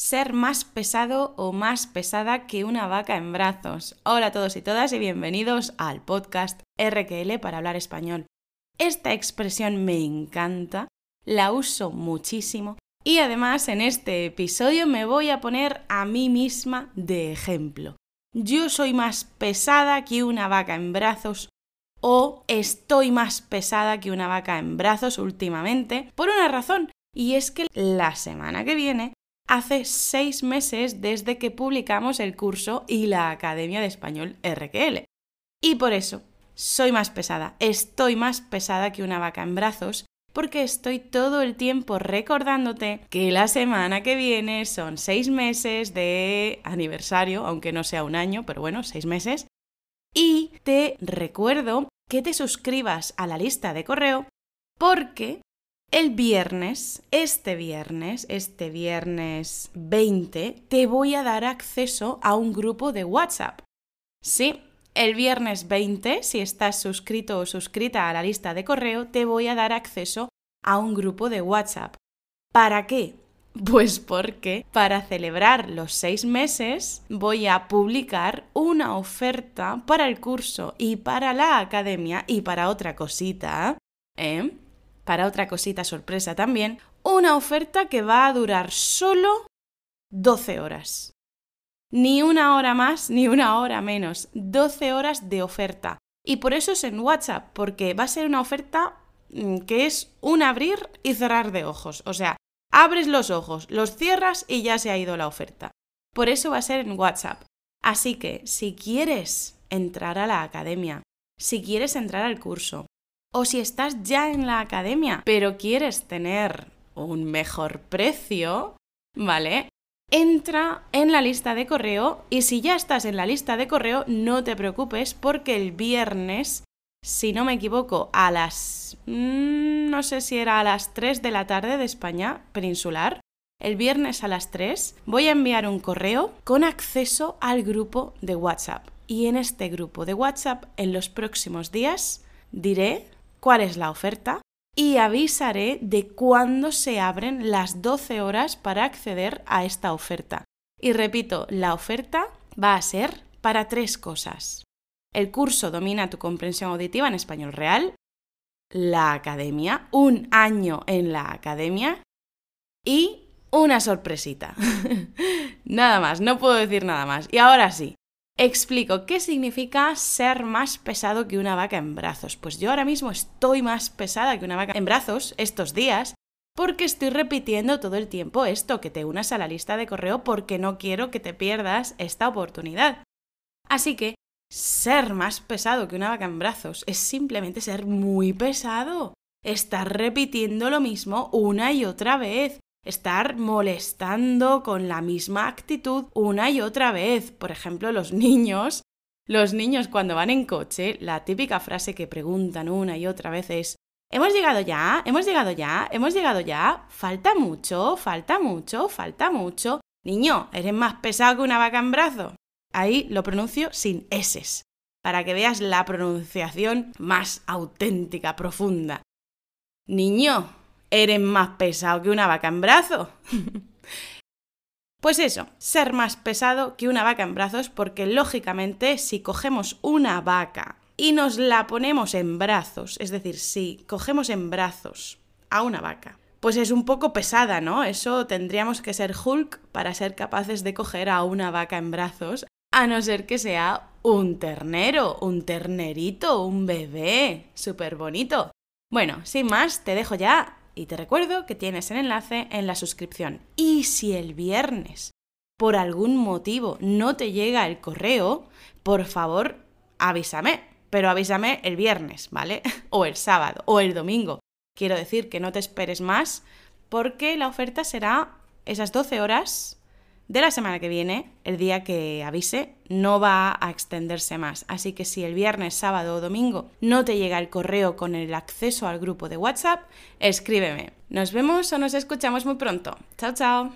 ser más pesado o más pesada que una vaca en brazos. Hola a todos y todas y bienvenidos al podcast RQL para hablar español. Esta expresión me encanta, la uso muchísimo y además en este episodio me voy a poner a mí misma de ejemplo. Yo soy más pesada que una vaca en brazos o estoy más pesada que una vaca en brazos últimamente por una razón y es que la semana que viene hace seis meses desde que publicamos el curso y la Academia de Español RQL. Y por eso soy más pesada, estoy más pesada que una vaca en brazos, porque estoy todo el tiempo recordándote que la semana que viene son seis meses de aniversario, aunque no sea un año, pero bueno, seis meses. Y te recuerdo que te suscribas a la lista de correo porque el viernes, este viernes, este viernes 20, te voy a dar acceso a un grupo de WhatsApp. Sí, el viernes 20, si estás suscrito o suscrita a la lista de correo, te voy a dar acceso a un grupo de WhatsApp. ¿Para qué? Pues porque para celebrar los seis meses voy a publicar una oferta para el curso y para la academia y para otra cosita. ¿Eh? Para otra cosita sorpresa también, una oferta que va a durar solo 12 horas. Ni una hora más, ni una hora menos. 12 horas de oferta. Y por eso es en WhatsApp, porque va a ser una oferta mm, que es un abrir y cerrar de ojos. O sea, abres los ojos, los cierras y ya se ha ido la oferta. Por eso va a ser en WhatsApp. Así que si quieres entrar a la academia, si quieres entrar al curso, o si estás ya en la academia, pero quieres tener un mejor precio, ¿vale? Entra en la lista de correo y si ya estás en la lista de correo, no te preocupes porque el viernes, si no me equivoco, a las... Mm, no sé si era a las 3 de la tarde de España peninsular, el viernes a las 3 voy a enviar un correo con acceso al grupo de WhatsApp. Y en este grupo de WhatsApp, en los próximos días, diré cuál es la oferta y avisaré de cuándo se abren las 12 horas para acceder a esta oferta. Y repito, la oferta va a ser para tres cosas. El curso Domina tu comprensión auditiva en español real, la academia, un año en la academia y una sorpresita. nada más, no puedo decir nada más. Y ahora sí, explico qué significa ser más pesado que una vaca en brazos. Pues yo ahora mismo estoy más pesada que una vaca en brazos estos días porque estoy repitiendo todo el tiempo esto, que te unas a la lista de correo porque no quiero que te pierdas esta oportunidad. Así que ser más pesado que una vaca en brazos es simplemente ser muy pesado. Estar repitiendo lo mismo una y otra vez estar molestando con la misma actitud una y otra vez. Por ejemplo, los niños, los niños cuando van en coche, la típica frase que preguntan una y otra vez es ¿Hemos llegado ya? ¿Hemos llegado ya? ¿Hemos llegado ya? Falta mucho, falta mucho, falta mucho. Niño, eres más pesado que una vaca en brazo. Ahí lo pronuncio sin eses, para que veas la pronunciación más auténtica, profunda. Niño, eres más pesado que una vaca en brazos. pues eso, ser más pesado que una vaca en brazos porque lógicamente si cogemos una vaca y nos la ponemos en brazos, es decir, si cogemos en brazos a una vaca, pues es un poco pesada, ¿no? Eso tendríamos que ser Hulk para ser capaces de coger a una vaca en brazos, a no ser que sea un ternero, un ternerito, un bebé, súper bonito. Bueno, sin más, te dejo ya y te recuerdo que tienes el enlace en la suscripción. Y si el viernes por algún motivo no te llega el correo, por favor avísame, pero avísame el viernes, ¿vale? O el sábado o el domingo. Quiero decir que no te esperes más porque la oferta será esas 12 horas de la semana que viene, el día que avise, no va a extenderse más. Así que si el viernes, sábado o domingo no te llega el correo con el acceso al grupo de WhatsApp, escríbeme. Nos vemos o nos escuchamos muy pronto. Chao, chao.